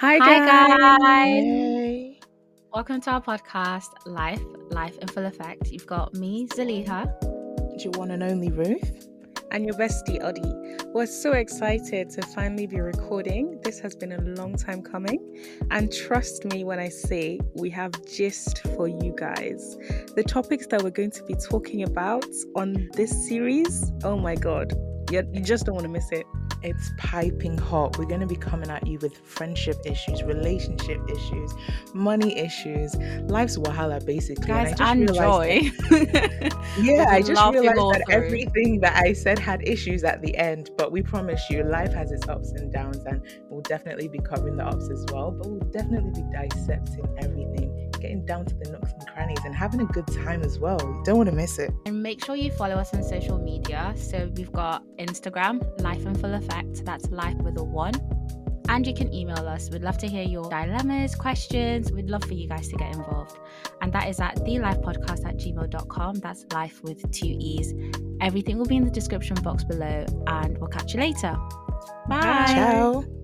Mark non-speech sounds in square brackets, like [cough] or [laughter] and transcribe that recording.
Hi, Hi, guys. guys. Welcome to our podcast, Life, Life in Full Effect. You've got me, Zaliha. It's your one and only Ruth. and your bestie Odie. We're so excited to finally be recording. This has been a long time coming, and trust me when I say we have gist for you guys. The topics that we're going to be talking about on this series, oh my god, you, you just don't want to miss it. It's piping hot. We're going to be coming at you with friendship issues, relationship issues, money issues, life's wahala, basically. Guys, I and [laughs] just joy. realized- Yeah, I just realized that through. everything that I said had issues at the end, but we promise you, life has its ups and downs, and we'll definitely be covering the ups as well. But we'll definitely be dissecting everything, getting down to the nooks and crannies, and having a good time as well. You don't want to miss it. and make sure you follow us on social media. So we've got Instagram, Life in Full Effect. That's life with a one. And you can email us. We'd love to hear your dilemmas, questions. We'd love for you guys to get involved. And that is at thelifepodcast at gmail.com. That's life with two E's. Everything will be in the description box below, and we'll catch you later. Bye.